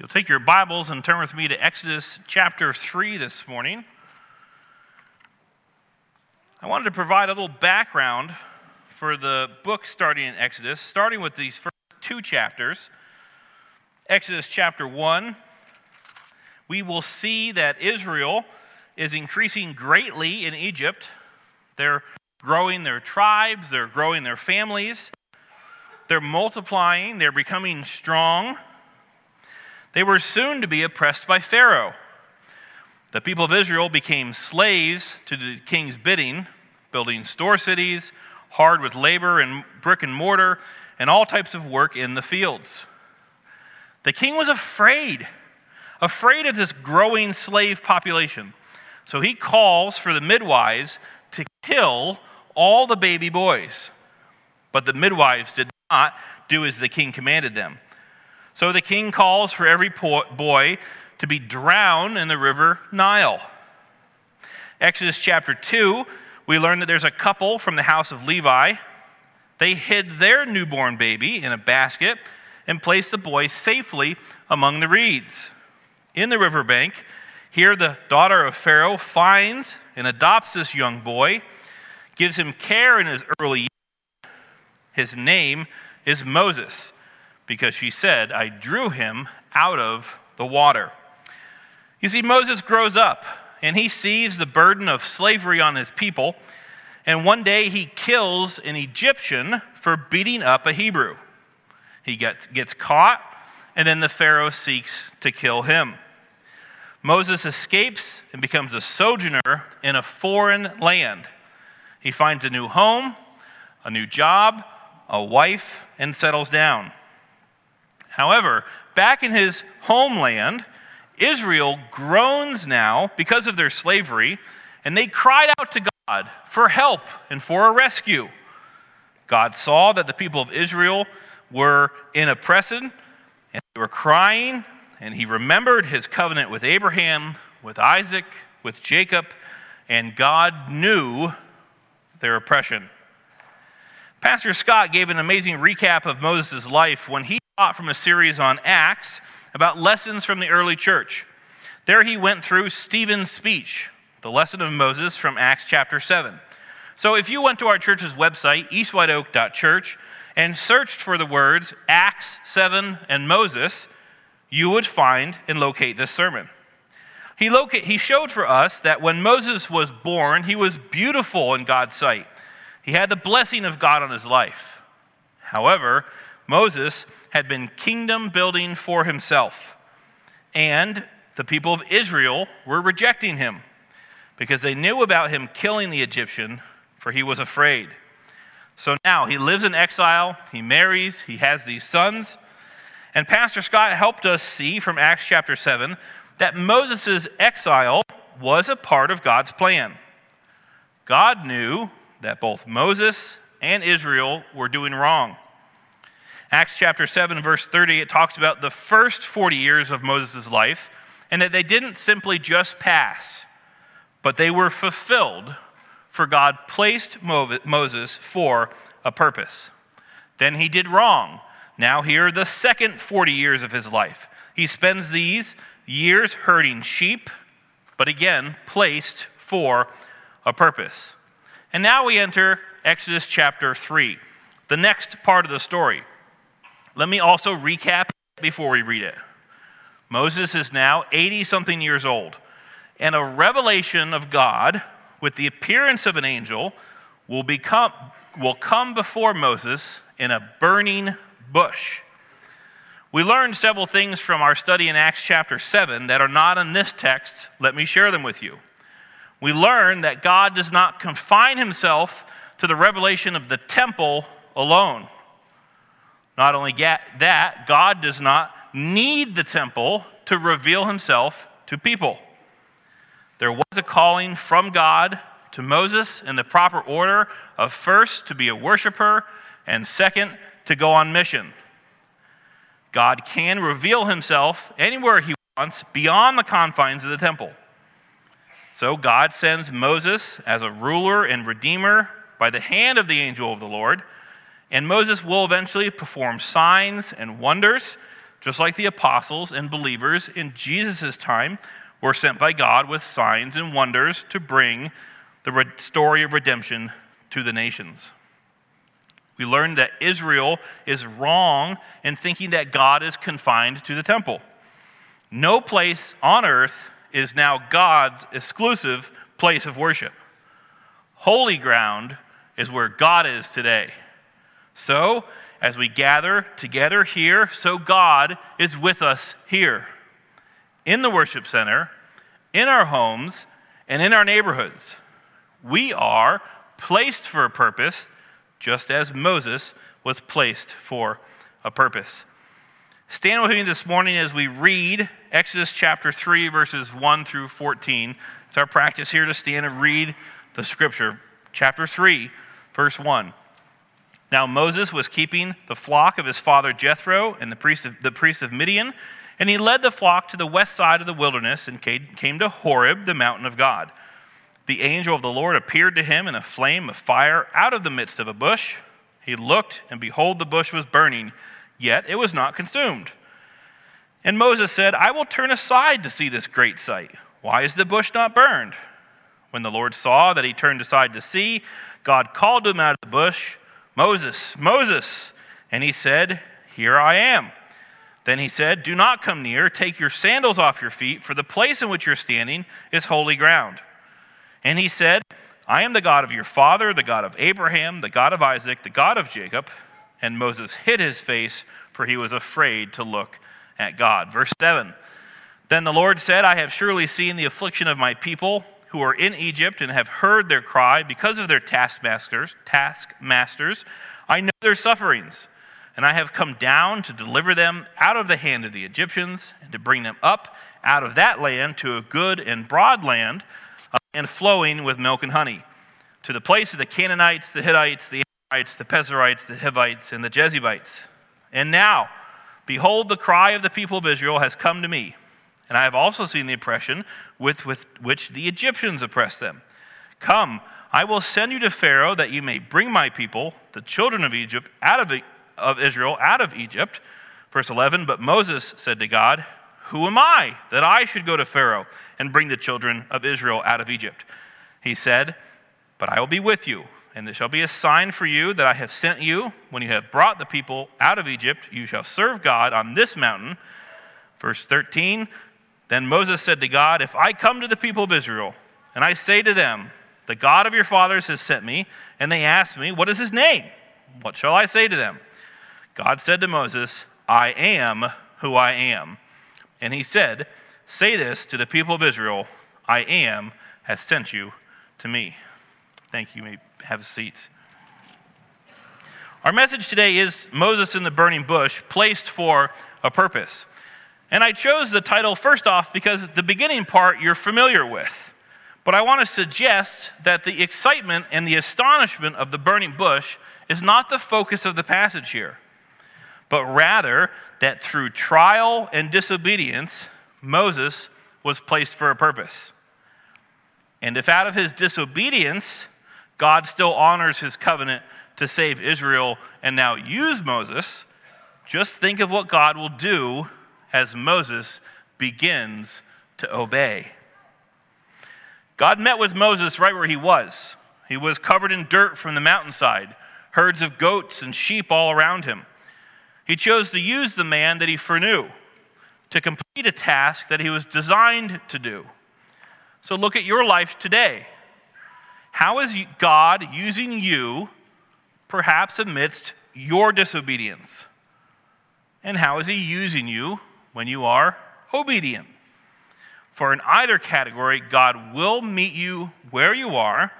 you'll take your Bibles and turn with me to Exodus chapter 3 this morning. I wanted to provide a little background for the book starting in Exodus, starting with these first two chapters. Exodus chapter 1, we will see that Israel is increasing greatly in Egypt. They're growing their tribes, they're growing their families, they're multiplying, they're becoming strong. They were soon to be oppressed by Pharaoh. The people of Israel became slaves to the king's bidding, building store cities, hard with labor and brick and mortar, and all types of work in the fields. The king was afraid, afraid of this growing slave population. So he calls for the midwives to kill all the baby boys. But the midwives did not do as the king commanded them. So the king calls for every boy to be drowned in the river Nile. Exodus chapter 2, we learn that there's a couple from the house of Levi. They hid their newborn baby in a basket and placed the boy safely among the reeds. In the riverbank, here the daughter of Pharaoh finds and adopts this young boy, gives him care in his early years. His name is Moses because she said, I drew him out of the water. You see, Moses grows up and he sees the burden of slavery on his people, and one day he kills an Egyptian for beating up a Hebrew. He gets, gets caught, and then the Pharaoh seeks to kill him. Moses escapes and becomes a sojourner in a foreign land. He finds a new home, a new job, a wife, and settles down. However, back in his homeland, Israel groans now because of their slavery, and they cried out to God for help and for a rescue. God saw that the people of Israel were in oppression and they were crying, and he remembered his covenant with Abraham, with Isaac, with Jacob, and God knew their oppression. Pastor Scott gave an amazing recap of Moses' life when he taught from a series on Acts about lessons from the early church. There he went through Stephen's speech, the lesson of Moses from Acts chapter 7. So if you went to our church's website, eastwhiteoak.church, and searched for the words Acts 7 and Moses, you would find and locate this sermon. He, locate, he showed for us that when Moses was born, he was beautiful in God's sight. He had the blessing of God on his life. However, Moses had been kingdom building for himself, and the people of Israel were rejecting him because they knew about him killing the Egyptian, for he was afraid. So now he lives in exile, he marries, he has these sons. And Pastor Scott helped us see from Acts chapter 7 that Moses' exile was a part of God's plan. God knew that both Moses and Israel were doing wrong. Acts chapter 7, verse 30, it talks about the first 40 years of Moses' life and that they didn't simply just pass, but they were fulfilled, for God placed Moses for a purpose. Then he did wrong. Now, here are the second 40 years of his life. He spends these years herding sheep, but again, placed for a purpose. And now we enter Exodus chapter 3, the next part of the story. Let me also recap before we read it. Moses is now 80 something years old, and a revelation of God with the appearance of an angel will, become, will come before Moses in a burning bush. We learned several things from our study in Acts chapter 7 that are not in this text. Let me share them with you we learn that God does not confine himself to the revelation of the temple alone. Not only that, God does not need the temple to reveal himself to people. There was a calling from God to Moses in the proper order of first to be a worshiper and second to go on mission. God can reveal himself anywhere he wants beyond the confines of the temple. So God sends Moses as a ruler and redeemer by the hand of the angel of the Lord, and Moses will eventually perform signs and wonders just like the apostles and believers in Jesus' time were sent by God with signs and wonders to bring the story of redemption to the nations. We learned that Israel is wrong in thinking that God is confined to the temple. No place on earth is now God's exclusive place of worship. Holy ground is where God is today. So, as we gather together here, so God is with us here in the worship center, in our homes, and in our neighborhoods. We are placed for a purpose, just as Moses was placed for a purpose. Stand with me this morning as we read Exodus chapter 3, verses 1 through 14. It's our practice here to stand and read the scripture. Chapter 3, verse 1. Now Moses was keeping the flock of his father Jethro and the priest of, the priest of Midian, and he led the flock to the west side of the wilderness and came to Horeb, the mountain of God. The angel of the Lord appeared to him in a flame of fire out of the midst of a bush. He looked, and behold, the bush was burning, yet it was not consumed. And Moses said, I will turn aside to see this great sight. Why is the bush not burned? When the Lord saw that he turned aside to see, God called him out of the bush. Moses, Moses. And he said, Here I am. Then he said, Do not come near. Take your sandals off your feet, for the place in which you're standing is holy ground. And he said, I am the God of your father, the God of Abraham, the God of Isaac, the God of Jacob. And Moses hid his face, for he was afraid to look at God. Verse 7 Then the Lord said, I have surely seen the affliction of my people who are in Egypt and have heard their cry because of their taskmasters, taskmasters. I know their sufferings, and I have come down to deliver them out of the hand of the Egyptians and to bring them up out of that land to a good and broad land, and flowing with milk and honey, to the place of the Canaanites, the Hittites, the Amorites, the Perizzites, the Hivites, and the Jebusites. And now, behold, the cry of the people of Israel has come to me and I have also seen the oppression with, with which the Egyptians oppressed them. Come, I will send you to Pharaoh that you may bring my people, the children of Egypt, out of, of Israel, out of Egypt. Verse 11 But Moses said to God, Who am I that I should go to Pharaoh and bring the children of Israel out of Egypt? He said, But I will be with you, and there shall be a sign for you that I have sent you. When you have brought the people out of Egypt, you shall serve God on this mountain. Verse 13 then Moses said to God, If I come to the people of Israel and I say to them, The God of your fathers has sent me, and they ask me, What is his name? What shall I say to them? God said to Moses, I am who I am. And he said, Say this to the people of Israel I am has sent you to me. Thank you. You may have a seat. Our message today is Moses in the burning bush, placed for a purpose. And I chose the title first off because the beginning part you're familiar with. But I want to suggest that the excitement and the astonishment of the burning bush is not the focus of the passage here, but rather that through trial and disobedience, Moses was placed for a purpose. And if out of his disobedience, God still honors his covenant to save Israel and now use Moses, just think of what God will do as Moses begins to obey. God met with Moses right where he was. He was covered in dirt from the mountainside, herds of goats and sheep all around him. He chose to use the man that he foreknew to complete a task that he was designed to do. So look at your life today. How is God using you, perhaps amidst your disobedience? And how is he using you when you are obedient. For in either category, God will meet you where you are.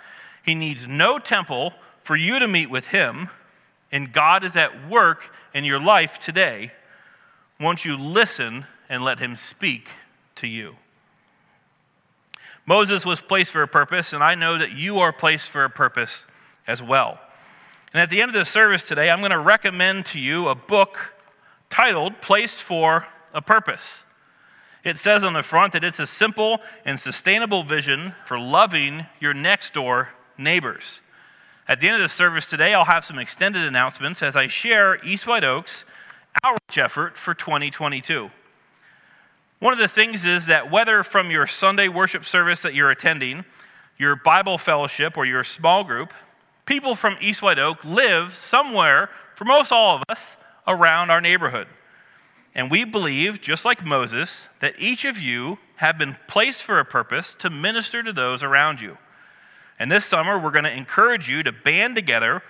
He needs no temple for you to meet with Him, and God is at work in your life today. Won't you listen and let Him speak to you? Moses was placed for a purpose, and I know that you are placed for a purpose as well. And at the end of the service today, I'm going to recommend to you a book titled Placed for a purpose. It says on the front that it's a simple and sustainable vision for loving your next door neighbors. At the end of the service today, I'll have some extended announcements as I share East White Oaks outreach effort for 2022. One of the things is that whether from your Sunday worship service that you're attending, your Bible fellowship, or your small group, people from East White Oak live somewhere, for most all of us, around our neighborhood. And we believe, just like Moses, that each of you have been placed for a purpose to minister to those around you. And this summer, we're going to encourage you to band together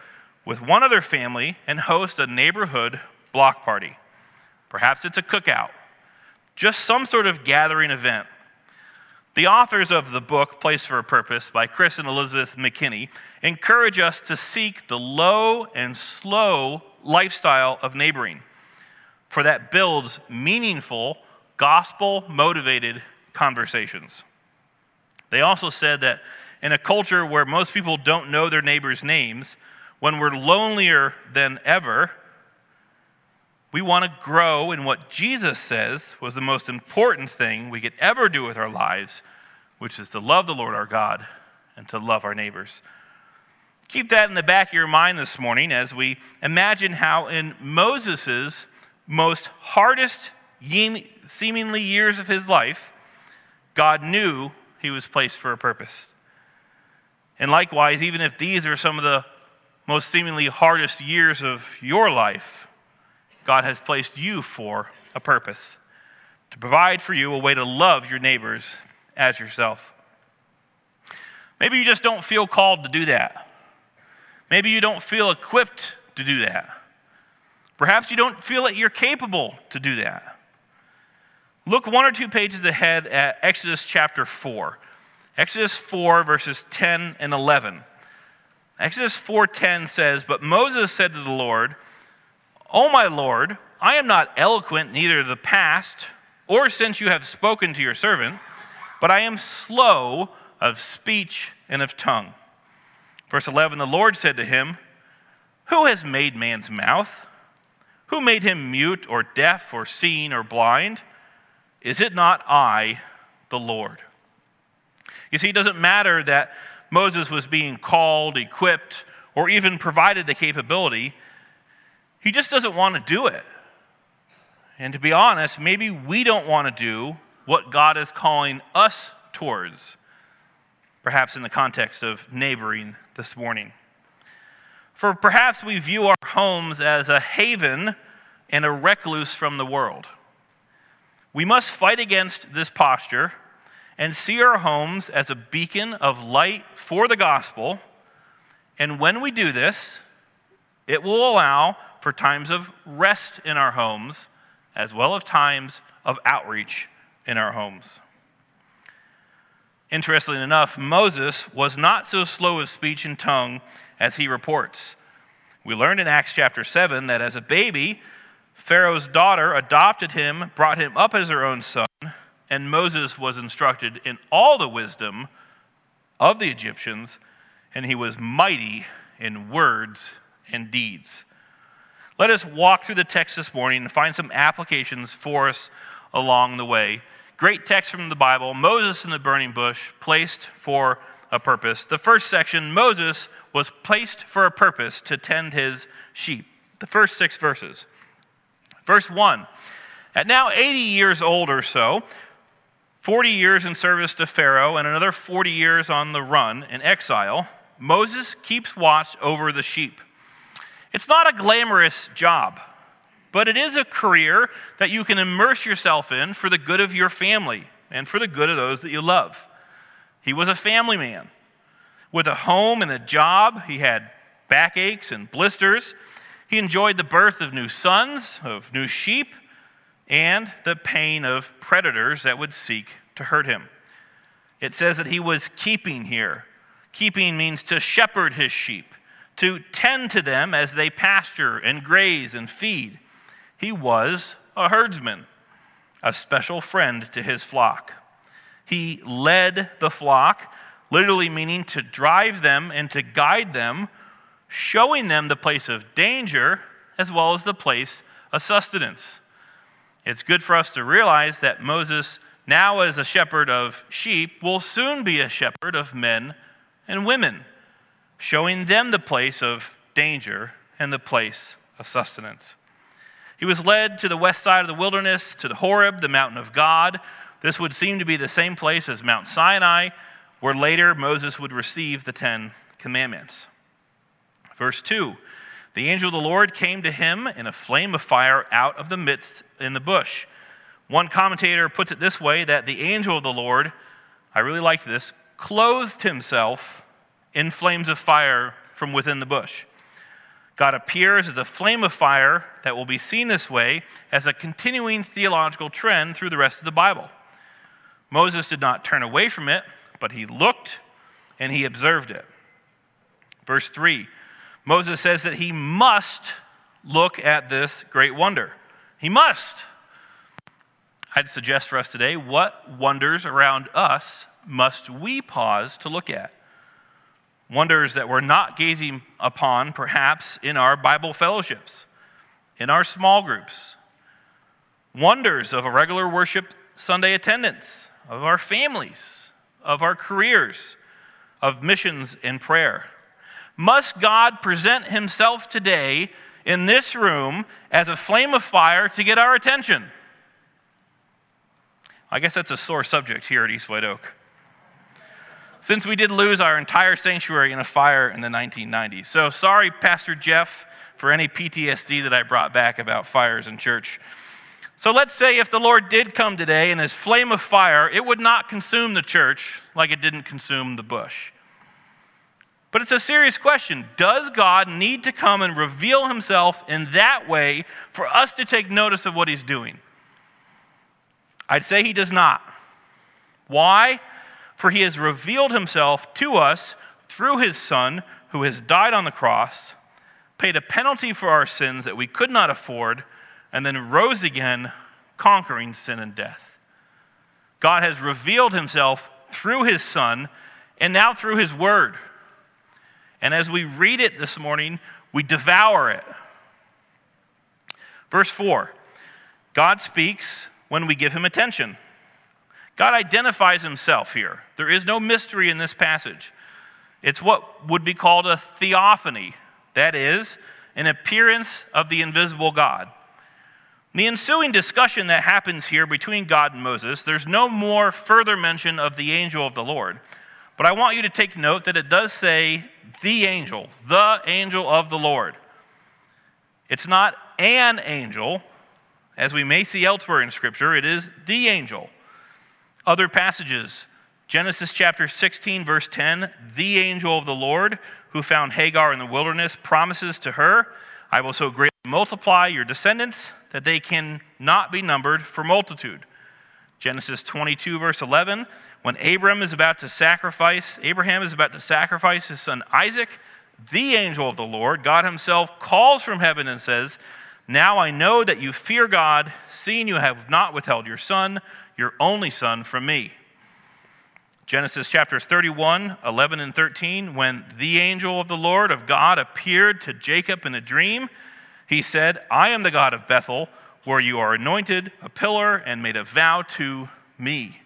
with one other family and host a neighborhood block party. Perhaps it's a cookout, just some sort of gathering event. The authors of the book, Place for a Purpose, by Chris and Elizabeth McKinney, encourage us to seek the low and slow lifestyle of neighboring, for that builds meaningful, gospel motivated conversations. They also said that in a culture where most people don't know their neighbors' names, when we're lonelier than ever, we want to grow in what Jesus says was the most important thing we could ever do with our lives, which is to love the Lord our God and to love our neighbors. Keep that in the back of your mind this morning as we imagine how, in Moses' most hardest, seemingly years of his life, God knew he was placed for a purpose. And likewise, even if these are some of the most seemingly hardest years of your life, God has placed you for a purpose to provide for you a way to love your neighbors as yourself. Maybe you just don't feel called to do that. Maybe you don't feel equipped to do that. Perhaps you don't feel that you're capable to do that. Look one or two pages ahead at Exodus chapter 4. Exodus 4 verses 10 and 11. Exodus 4:10 says, "But Moses said to the Lord, O my Lord, I am not eloquent neither the past or since you have spoken to your servant, but I am slow of speech and of tongue. Verse 11 The Lord said to him, Who has made man's mouth? Who made him mute or deaf or seeing or blind? Is it not I, the Lord? You see, it doesn't matter that Moses was being called, equipped, or even provided the capability. He just doesn't want to do it. And to be honest, maybe we don't want to do what God is calling us towards, perhaps in the context of neighboring this morning. For perhaps we view our homes as a haven and a recluse from the world. We must fight against this posture and see our homes as a beacon of light for the gospel. And when we do this, it will allow for times of rest in our homes, as well as times of outreach in our homes. Interestingly enough, Moses was not so slow of speech and tongue as he reports. We learned in Acts chapter 7 that as a baby, Pharaoh's daughter adopted him, brought him up as her own son, and Moses was instructed in all the wisdom of the Egyptians, and he was mighty in words and deeds. Let us walk through the text this morning and find some applications for us along the way. Great text from the Bible Moses in the burning bush, placed for a purpose. The first section Moses was placed for a purpose to tend his sheep. The first six verses. Verse 1 At now 80 years old or so, 40 years in service to Pharaoh, and another 40 years on the run in exile, Moses keeps watch over the sheep. It's not a glamorous job, but it is a career that you can immerse yourself in for the good of your family and for the good of those that you love. He was a family man with a home and a job. He had backaches and blisters. He enjoyed the birth of new sons, of new sheep, and the pain of predators that would seek to hurt him. It says that he was keeping here. Keeping means to shepherd his sheep to tend to them as they pasture and graze and feed. He was a herdsman, a special friend to his flock. He led the flock, literally meaning to drive them and to guide them, showing them the place of danger as well as the place of sustenance. It's good for us to realize that Moses, now as a shepherd of sheep, will soon be a shepherd of men and women showing them the place of danger and the place of sustenance. He was led to the west side of the wilderness, to the Horeb, the mountain of God. This would seem to be the same place as Mount Sinai, where later Moses would receive the Ten Commandments. Verse 2 The angel of the Lord came to him in a flame of fire out of the midst in the bush. One commentator puts it this way that the angel of the Lord, I really like this, clothed himself in flames of fire from within the bush. God appears as a flame of fire that will be seen this way as a continuing theological trend through the rest of the Bible. Moses did not turn away from it, but he looked and he observed it. Verse 3 Moses says that he must look at this great wonder. He must. I'd suggest for us today what wonders around us must we pause to look at? wonders that we're not gazing upon, perhaps, in our Bible fellowships, in our small groups, wonders of a regular worship Sunday attendance, of our families, of our careers, of missions and prayer. Must God present Himself today in this room as a flame of fire to get our attention? I guess that's a sore subject here at East White Oak since we did lose our entire sanctuary in a fire in the 1990s. So sorry, Pastor Jeff, for any PTSD that I brought back about fires in church. So let's say if the Lord did come today in his flame of fire, it would not consume the church like it didn't consume the bush. But it's a serious question. Does God need to come and reveal himself in that way for us to take notice of what he's doing? I'd say he does not. Why? For he has revealed himself to us through his Son, who has died on the cross, paid a penalty for our sins that we could not afford, and then rose again, conquering sin and death. God has revealed himself through his Son and now through his Word. And as we read it this morning, we devour it. Verse 4 God speaks when we give him attention. God identifies himself here. There is no mystery in this passage. It's what would be called a theophany that is, an appearance of the invisible God. The ensuing discussion that happens here between God and Moses, there's no more further mention of the angel of the Lord. But I want you to take note that it does say the angel, the angel of the Lord. It's not an angel, as we may see elsewhere in Scripture, it is the angel. Other passages Genesis chapter 16, verse 10 the angel of the Lord who found Hagar in the wilderness promises to her, I will so greatly multiply your descendants that they can not be numbered for multitude. Genesis 22, verse 11, when Abram is about to sacrifice, Abraham is about to sacrifice his son Isaac, the angel of the Lord, God himself, calls from heaven and says, Now I know that you fear God, seeing you have not withheld your son, your only son, from me. Genesis chapter 31, 11 and 13, when the angel of the Lord of God appeared to Jacob in a dream, he said, I am the God of Bethel, where you are anointed a pillar and made a vow to me.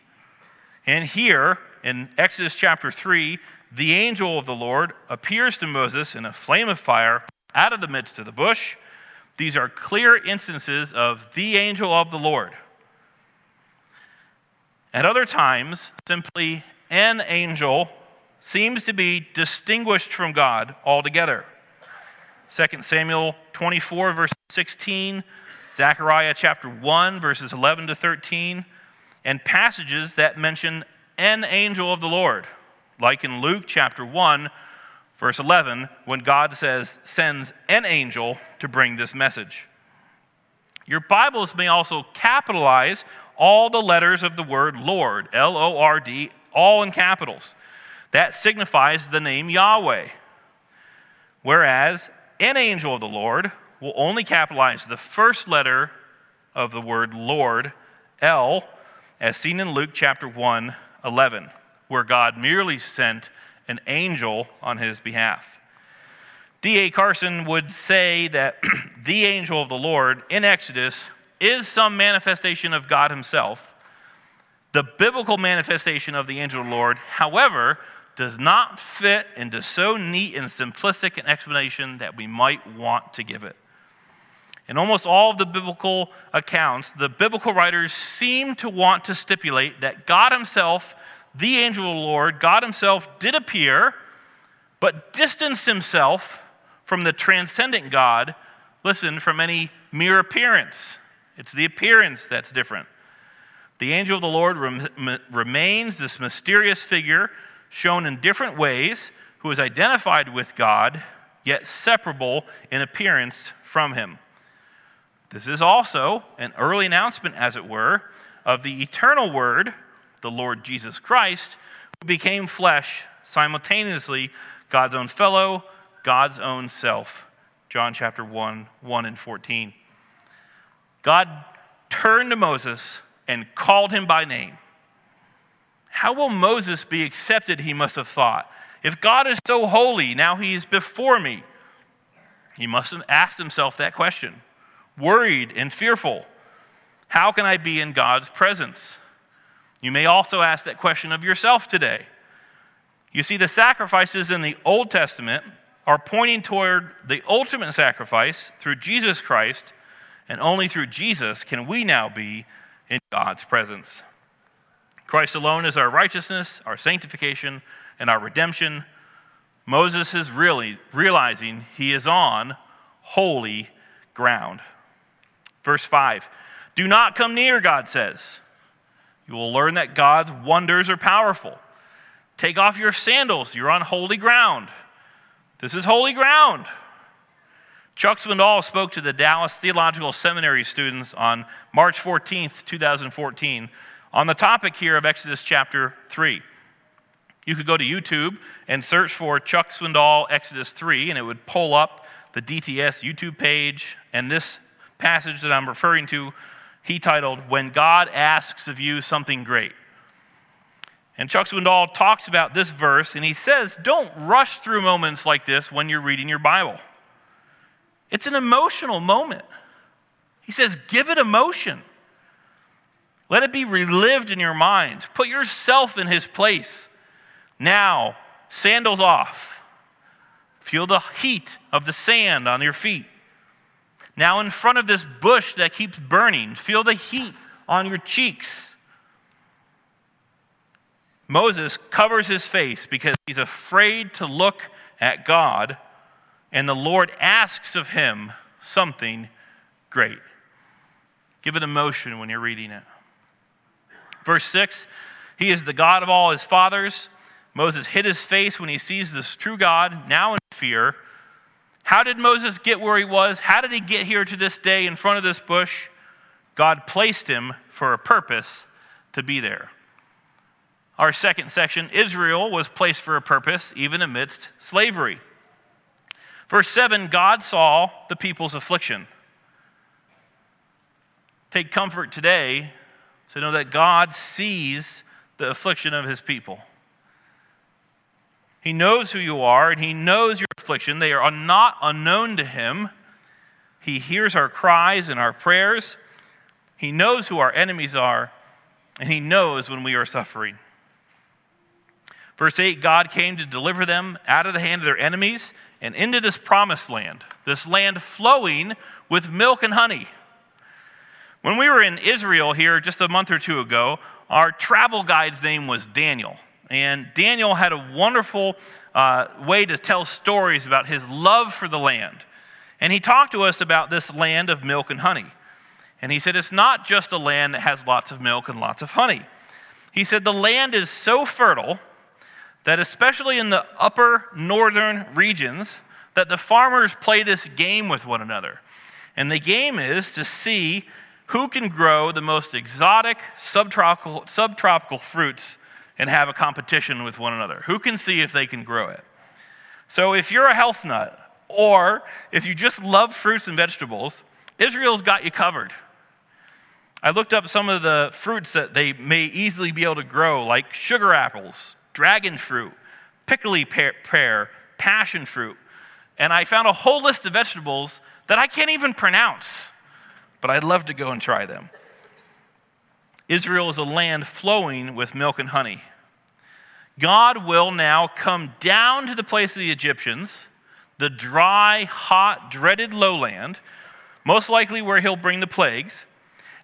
And here in Exodus chapter 3, the angel of the Lord appears to Moses in a flame of fire out of the midst of the bush. These are clear instances of the angel of the Lord. At other times, simply an angel seems to be distinguished from God altogether. 2 Samuel 24, verse 16, Zechariah chapter 1, verses 11 to 13, and passages that mention an angel of the Lord, like in Luke chapter 1, verse 11, when God says, sends an angel to bring this message. Your Bibles may also capitalize all the letters of the word Lord, L O R D, all in capitals. That signifies the name Yahweh. Whereas an angel of the Lord will only capitalize the first letter of the word Lord, L, as seen in Luke chapter 1, 11, where God merely sent an angel on his behalf. D.A. Carson would say that the angel of the Lord in Exodus is some manifestation of God Himself. The biblical manifestation of the angel of the Lord, however, does not fit into so neat and simplistic an explanation that we might want to give it. In almost all of the biblical accounts, the biblical writers seem to want to stipulate that God Himself, the angel of the Lord, God Himself did appear, but distanced Himself from the transcendent God, listen, from any mere appearance. It's the appearance that's different. The angel of the Lord rem- remains this mysterious figure shown in different ways who is identified with God, yet separable in appearance from Him. This is also an early announcement, as it were, of the eternal Word, the Lord Jesus Christ, who became flesh, simultaneously God's own fellow, God's own self. John chapter 1, 1 and 14. God turned to Moses and called him by name. How will Moses be accepted, he must have thought? If God is so holy, now he is before me. He must have asked himself that question worried and fearful. How can I be in God's presence? You may also ask that question of yourself today. You see, the sacrifices in the Old Testament are pointing toward the ultimate sacrifice through Jesus Christ, and only through Jesus can we now be in God's presence. Christ alone is our righteousness, our sanctification, and our redemption. Moses is really realizing he is on holy ground. Verse 5 Do not come near, God says. You will learn that God's wonders are powerful. Take off your sandals, you're on holy ground. This is holy ground. Chuck Swindoll spoke to the Dallas Theological Seminary students on March 14th, 2014, on the topic here of Exodus chapter 3. You could go to YouTube and search for Chuck Swindoll Exodus 3, and it would pull up the DTS YouTube page and this passage that I'm referring to, he titled, When God Asks of You Something Great. And Chuck Swindoll talks about this verse, and he says, Don't rush through moments like this when you're reading your Bible. It's an emotional moment. He says, Give it emotion. Let it be relived in your mind. Put yourself in his place. Now, sandals off. Feel the heat of the sand on your feet. Now, in front of this bush that keeps burning, feel the heat on your cheeks. Moses covers his face because he's afraid to look at God, and the Lord asks of him something great. Give it emotion when you're reading it. Verse 6 He is the God of all his fathers. Moses hid his face when he sees this true God, now in fear. How did Moses get where he was? How did he get here to this day in front of this bush? God placed him for a purpose to be there. Our second section Israel was placed for a purpose, even amidst slavery. Verse 7 God saw the people's affliction. Take comfort today to know that God sees the affliction of his people. He knows who you are, and He knows your affliction. They are not unknown to Him. He hears our cries and our prayers. He knows who our enemies are, and He knows when we are suffering. Verse 8 God came to deliver them out of the hand of their enemies and into this promised land, this land flowing with milk and honey. When we were in Israel here just a month or two ago, our travel guide's name was Daniel. And Daniel had a wonderful uh, way to tell stories about his love for the land. And he talked to us about this land of milk and honey. And he said, it's not just a land that has lots of milk and lots of honey. He said, the land is so fertile that, especially in the upper northern regions, that the farmers play this game with one another. And the game is to see who can grow the most exotic subtropical, subtropical fruits and have a competition with one another. Who can see if they can grow it? So if you're a health nut, or if you just love fruits and vegetables, Israel's got you covered. I looked up some of the fruits that they may easily be able to grow, like sugar apples, dragon fruit, prickly pear, passion fruit. And I found a whole list of vegetables that I can't even pronounce, but I'd love to go and try them. Israel is a land flowing with milk and honey. God will now come down to the place of the Egyptians, the dry, hot, dreaded lowland, most likely where he'll bring the plagues,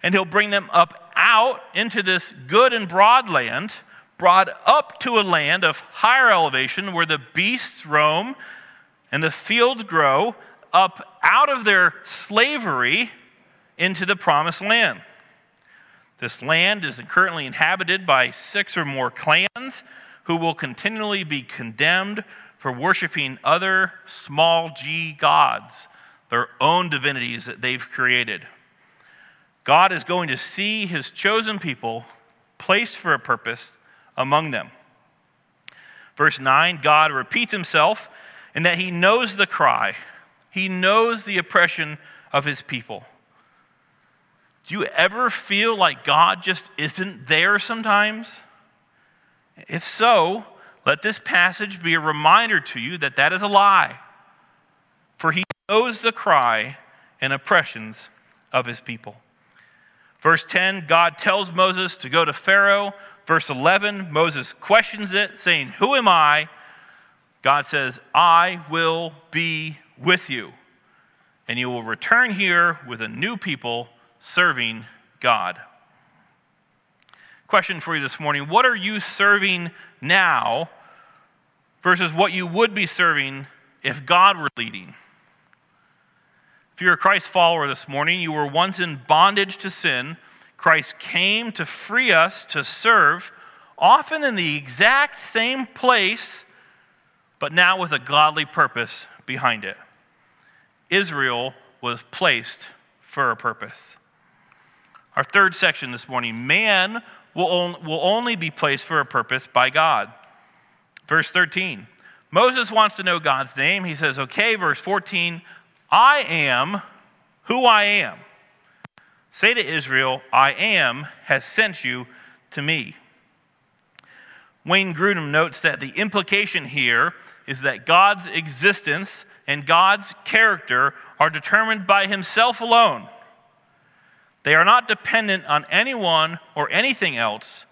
and he'll bring them up out into this good and broad land, brought up to a land of higher elevation where the beasts roam and the fields grow, up out of their slavery into the promised land. This land is currently inhabited by six or more clans who will continually be condemned for worshiping other small g gods, their own divinities that they've created. God is going to see his chosen people placed for a purpose among them. Verse 9 God repeats himself in that he knows the cry, he knows the oppression of his people. Do you ever feel like God just isn't there sometimes? If so, let this passage be a reminder to you that that is a lie. For he knows the cry and oppressions of his people. Verse 10, God tells Moses to go to Pharaoh. Verse 11, Moses questions it, saying, Who am I? God says, I will be with you, and you will return here with a new people serving God. Question for you this morning What are you serving now versus what you would be serving if God were leading? If you're a Christ follower this morning, you were once in bondage to sin. Christ came to free us to serve, often in the exact same place, but now with a godly purpose behind it. Israel was placed for a purpose. Our third section this morning man will, will only be placed for a purpose by God. Verse 13 Moses wants to know God's name. He says, okay, verse 14, I am who I am. Say to Israel, I am has sent you to me. Wayne Grudem notes that the implication here is that God's existence and God's character are determined by himself alone. They are not dependent on anyone or anything else.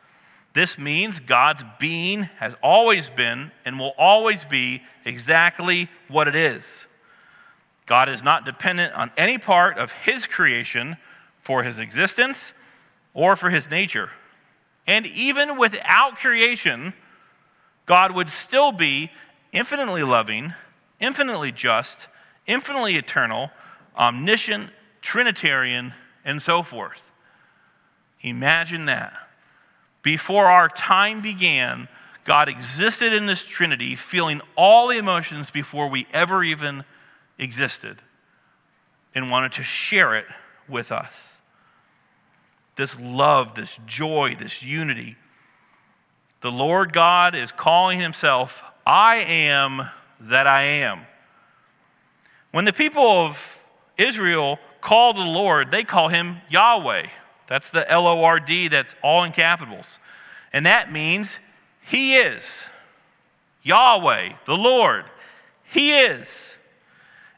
This means God's being has always been and will always be exactly what it is. God is not dependent on any part of his creation for his existence or for his nature. And even without creation, God would still be infinitely loving, infinitely just, infinitely eternal, omniscient, Trinitarian, and so forth. Imagine that. Before our time began, God existed in this Trinity, feeling all the emotions before we ever even existed, and wanted to share it with us. This love, this joy, this unity. The Lord God is calling himself, I am that I am. When the people of Israel call the Lord, they call him Yahweh. That's the L O R D, that's all in capitals. And that means He is. Yahweh, the Lord. He is.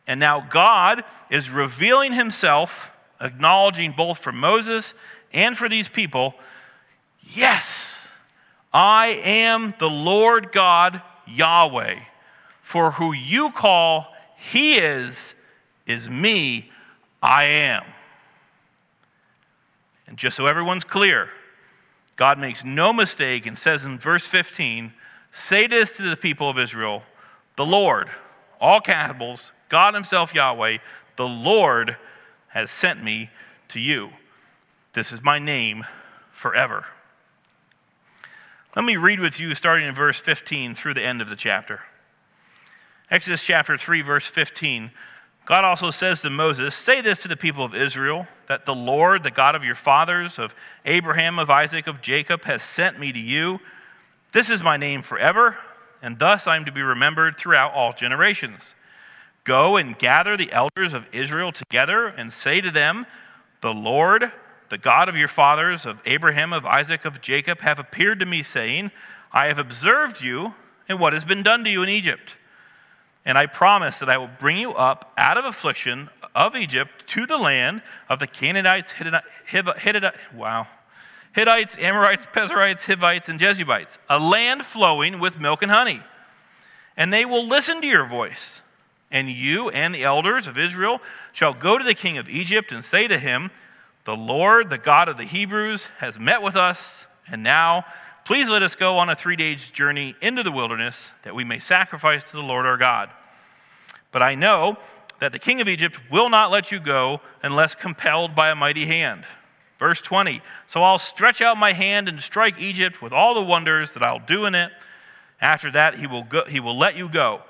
And now God is revealing Himself, acknowledging both for Moses and for these people yes, I am the Lord God, Yahweh. For who you call He is, is me, I am. And just so everyone's clear, God makes no mistake and says in verse 15, Say this to the people of Israel the Lord, all capitals, God Himself, Yahweh, the Lord has sent me to you. This is my name forever. Let me read with you starting in verse 15 through the end of the chapter. Exodus chapter 3, verse 15. God also says to Moses, Say this to the people of Israel, that the Lord, the God of your fathers, of Abraham, of Isaac, of Jacob, has sent me to you. This is my name forever, and thus I am to be remembered throughout all generations. Go and gather the elders of Israel together and say to them, The Lord, the God of your fathers, of Abraham, of Isaac, of Jacob, have appeared to me, saying, I have observed you and what has been done to you in Egypt and I promise that I will bring you up out of affliction of Egypt to the land of the Canaanites, Hittites, wow, Hittites, Amorites, Perizzites, Hivites, and Jebusites, a land flowing with milk and honey. And they will listen to your voice. and you and the elders of Israel shall go to the king of Egypt and say to him, The Lord, the God of the Hebrews, has met with us, and now please let us go on a three days journey into the wilderness that we may sacrifice to the Lord our God. But I know that the king of Egypt will not let you go unless compelled by a mighty hand. Verse 20 So I'll stretch out my hand and strike Egypt with all the wonders that I'll do in it. After that, he will, go, he will let you go.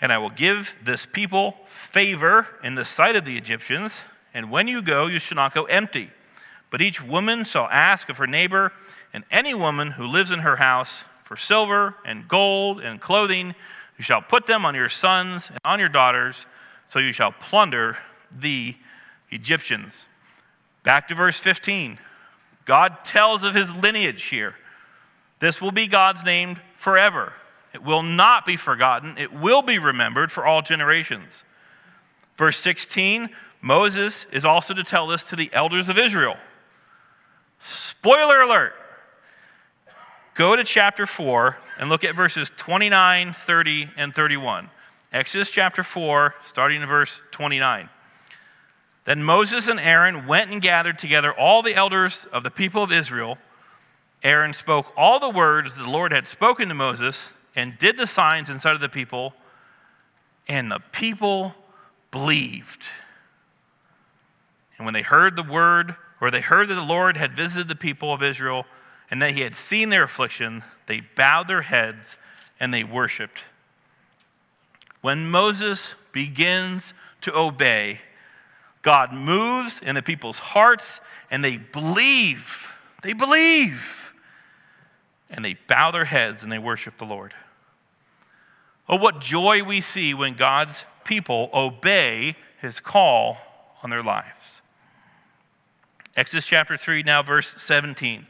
And I will give this people favor in the sight of the Egyptians. And when you go, you shall not go empty. But each woman shall ask of her neighbor, and any woman who lives in her house, for silver and gold and clothing, you shall put them on your sons and on your daughters, so you shall plunder the Egyptians. Back to verse 15. God tells of his lineage here. This will be God's name forever. It will not be forgotten, it will be remembered for all generations. Verse 16 Moses is also to tell this to the elders of Israel. Spoiler alert. Go to chapter 4 and look at verses 29, 30, and 31. Exodus chapter 4, starting in verse 29. Then Moses and Aaron went and gathered together all the elders of the people of Israel. Aaron spoke all the words that the Lord had spoken to Moses and did the signs inside of the people, and the people believed. And when they heard the word, or they heard that the Lord had visited the people of Israel and that he had seen their affliction, they bowed their heads and they worshiped. When Moses begins to obey, God moves in the people's hearts and they believe. They believe. And they bow their heads and they worship the Lord. Oh, what joy we see when God's people obey his call on their lives. Exodus chapter 3, now verse 17.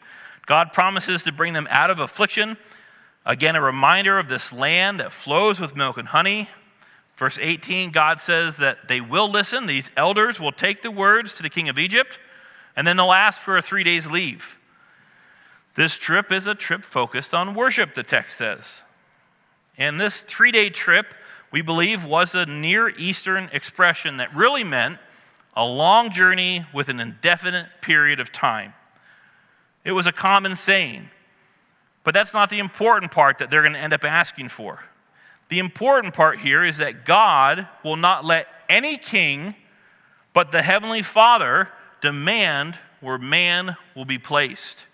God promises to bring them out of affliction. Again, a reminder of this land that flows with milk and honey. Verse 18, God says that they will listen. These elders will take the words to the king of Egypt, and then they'll ask for a three days leave. This trip is a trip focused on worship, the text says. And this three day trip, we believe, was a Near Eastern expression that really meant a long journey with an indefinite period of time. It was a common saying. But that's not the important part that they're going to end up asking for. The important part here is that God will not let any king but the Heavenly Father demand where man will be placed.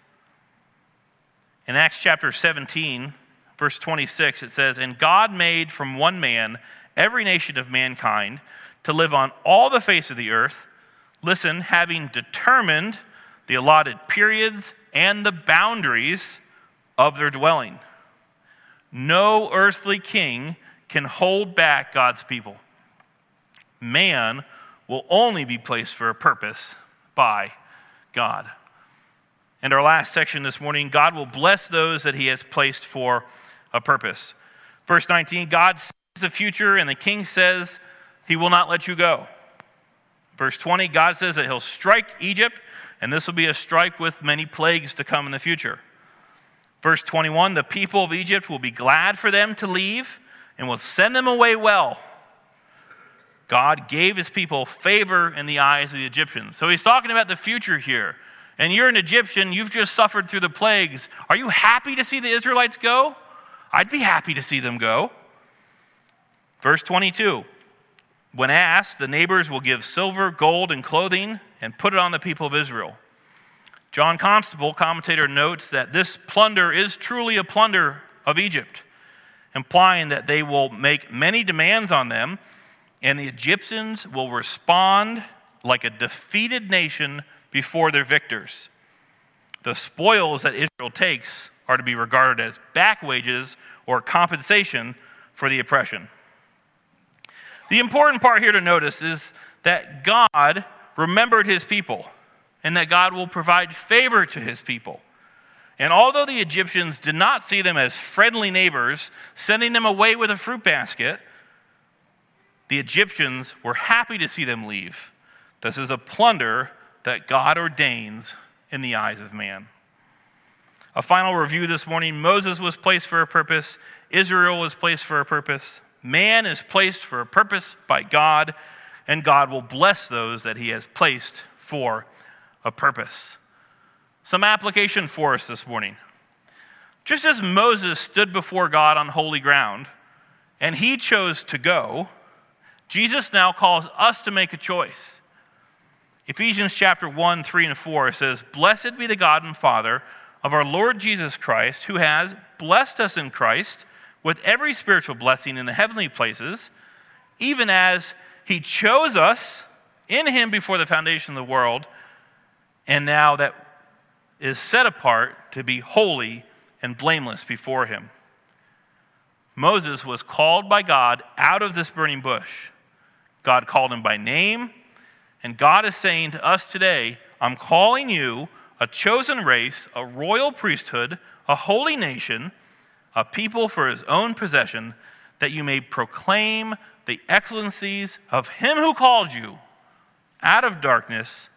In Acts chapter 17, verse 26, it says, And God made from one man every nation of mankind to live on all the face of the earth. Listen, having determined the allotted periods and the boundaries of their dwelling. No earthly king can hold back God's people. Man will only be placed for a purpose by God. And our last section this morning God will bless those that he has placed for a purpose. Verse 19 God sees the future, and the king says he will not let you go. Verse 20 God says that he'll strike Egypt, and this will be a strike with many plagues to come in the future. Verse 21 the people of Egypt will be glad for them to leave and will send them away well. God gave his people favor in the eyes of the Egyptians. So he's talking about the future here. And you're an Egyptian, you've just suffered through the plagues. Are you happy to see the Israelites go? I'd be happy to see them go. Verse 22 When asked, the neighbors will give silver, gold, and clothing and put it on the people of Israel. John Constable, commentator, notes that this plunder is truly a plunder of Egypt, implying that they will make many demands on them, and the Egyptians will respond like a defeated nation before their victors. The spoils that Israel takes are to be regarded as back wages or compensation for the oppression. The important part here to notice is that God remembered his people and that God will provide favor to his people. And although the Egyptians did not see them as friendly neighbors, sending them away with a fruit basket, the Egyptians were happy to see them leave. This is a plunder that God ordains in the eyes of man. A final review this morning Moses was placed for a purpose, Israel was placed for a purpose. Man is placed for a purpose by God, and God will bless those that he has placed for a purpose. Some application for us this morning. Just as Moses stood before God on holy ground and he chose to go, Jesus now calls us to make a choice. Ephesians chapter 1, 3, and 4 says, Blessed be the God and Father of our Lord Jesus Christ, who has blessed us in Christ with every spiritual blessing in the heavenly places, even as he chose us in him before the foundation of the world, and now that is set apart to be holy and blameless before him. Moses was called by God out of this burning bush. God called him by name, and God is saying to us today, I'm calling you a chosen race, a royal priesthood, a holy nation, a people for his own possession, that you may proclaim the excellencies of him who called you out of darkness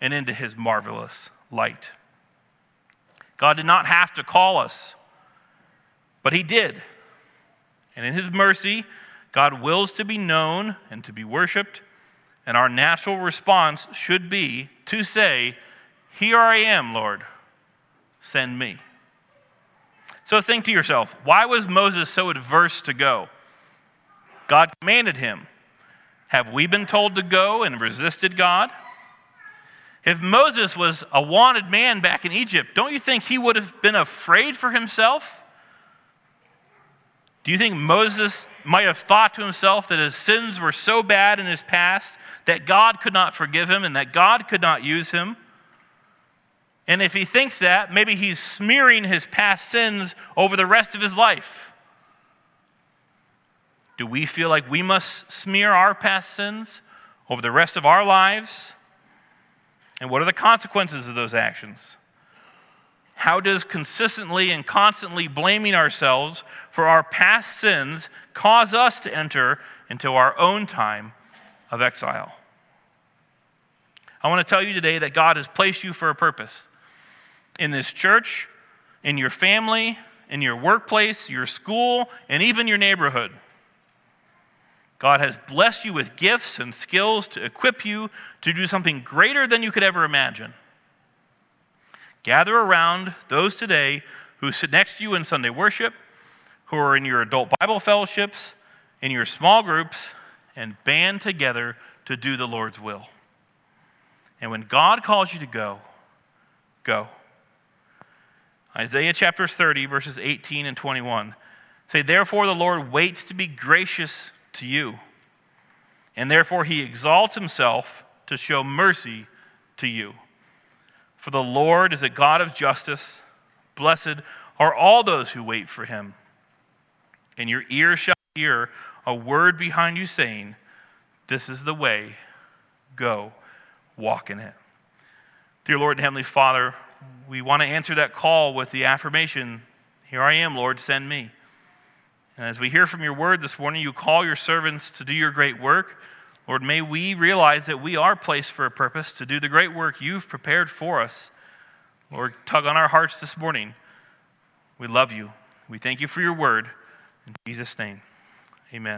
and into his marvelous light. God did not have to call us, but He did. And in His mercy, God wills to be known and to be worshiped. And our natural response should be to say, Here I am, Lord, send me. So think to yourself, why was Moses so adverse to go? God commanded him. Have we been told to go and resisted God? If Moses was a wanted man back in Egypt, don't you think he would have been afraid for himself? Do you think Moses might have thought to himself that his sins were so bad in his past that God could not forgive him and that God could not use him? And if he thinks that, maybe he's smearing his past sins over the rest of his life. Do we feel like we must smear our past sins over the rest of our lives? And what are the consequences of those actions? How does consistently and constantly blaming ourselves for our past sins cause us to enter into our own time of exile? I want to tell you today that God has placed you for a purpose in this church, in your family, in your workplace, your school, and even your neighborhood. God has blessed you with gifts and skills to equip you to do something greater than you could ever imagine. Gather around those today who sit next to you in Sunday worship, who are in your adult Bible fellowships, in your small groups, and band together to do the Lord's will. And when God calls you to go, go. Isaiah chapter 30, verses 18 and 21 say, Therefore the Lord waits to be gracious to you. And therefore he exalts himself to show mercy to you. For the Lord is a God of justice. Blessed are all those who wait for him. And your ear shall hear a word behind you saying, This is the way, go, walk in it. Dear Lord and Heavenly Father, we want to answer that call with the affirmation Here I am, Lord, send me. And as we hear from your word this morning, you call your servants to do your great work. Lord, may we realize that we are placed for a purpose to do the great work you've prepared for us. Lord, tug on our hearts this morning. We love you. We thank you for your word. In Jesus' name, amen.